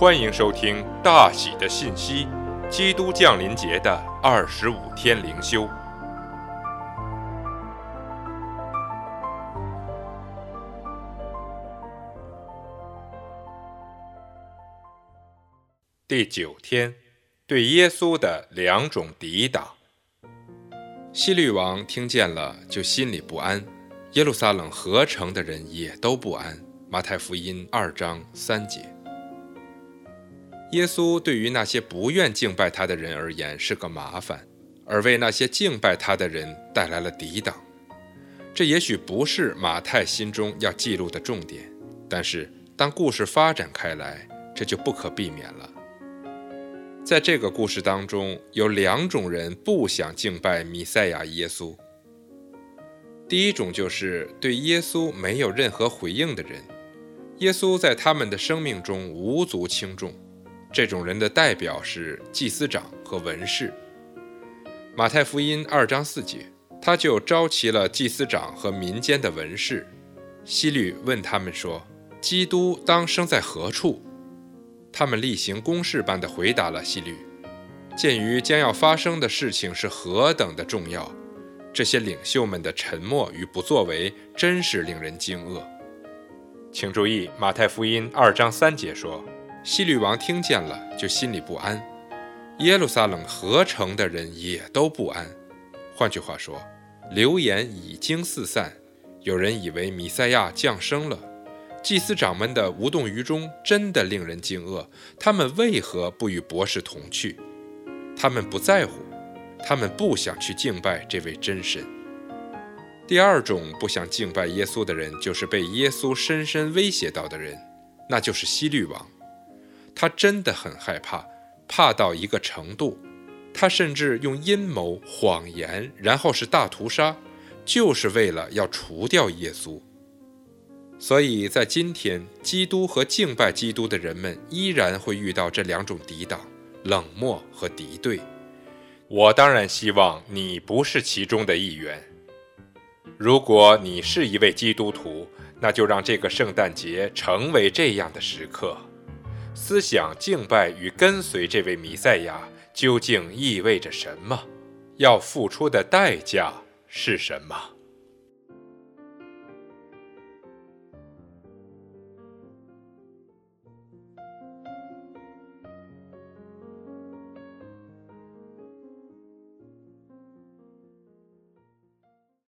欢迎收听《大喜的信息》，基督降临节的二十五天灵修，第九天，对耶稣的两种抵挡。希律王听见了，就心里不安；耶路撒冷合城的人也都不安。马太福音二章三节。耶稣对于那些不愿敬拜他的人而言是个麻烦，而为那些敬拜他的人带来了抵挡。这也许不是马太心中要记录的重点，但是当故事发展开来，这就不可避免了。在这个故事当中，有两种人不想敬拜弥赛亚耶稣。第一种就是对耶稣没有任何回应的人，耶稣在他们的生命中无足轻重。这种人的代表是祭司长和文士。马太福音二章四节，他就召齐了祭司长和民间的文士。希律问他们说：“基督当生在何处？”他们例行公事般地回答了希律。鉴于将要发生的事情是何等的重要，这些领袖们的沉默与不作为真是令人惊愕。请注意，马太福音二章三节说。希律王听见了，就心里不安；耶路撒冷合城的人也都不安。换句话说，流言已经四散，有人以为弥赛亚降生了。祭司长们的无动于衷真的令人惊愕。他们为何不与博士同去？他们不在乎，他们不想去敬拜这位真神。第二种不想敬拜耶稣的人，就是被耶稣深深威胁到的人，那就是希律王。他真的很害怕，怕到一个程度，他甚至用阴谋、谎言，然后是大屠杀，就是为了要除掉耶稣。所以在今天，基督和敬拜基督的人们依然会遇到这两种抵挡、冷漠和敌对。我当然希望你不是其中的一员。如果你是一位基督徒，那就让这个圣诞节成为这样的时刻。思想敬拜与跟随这位弥赛亚究竟意味着什么？要付出的代价是什么？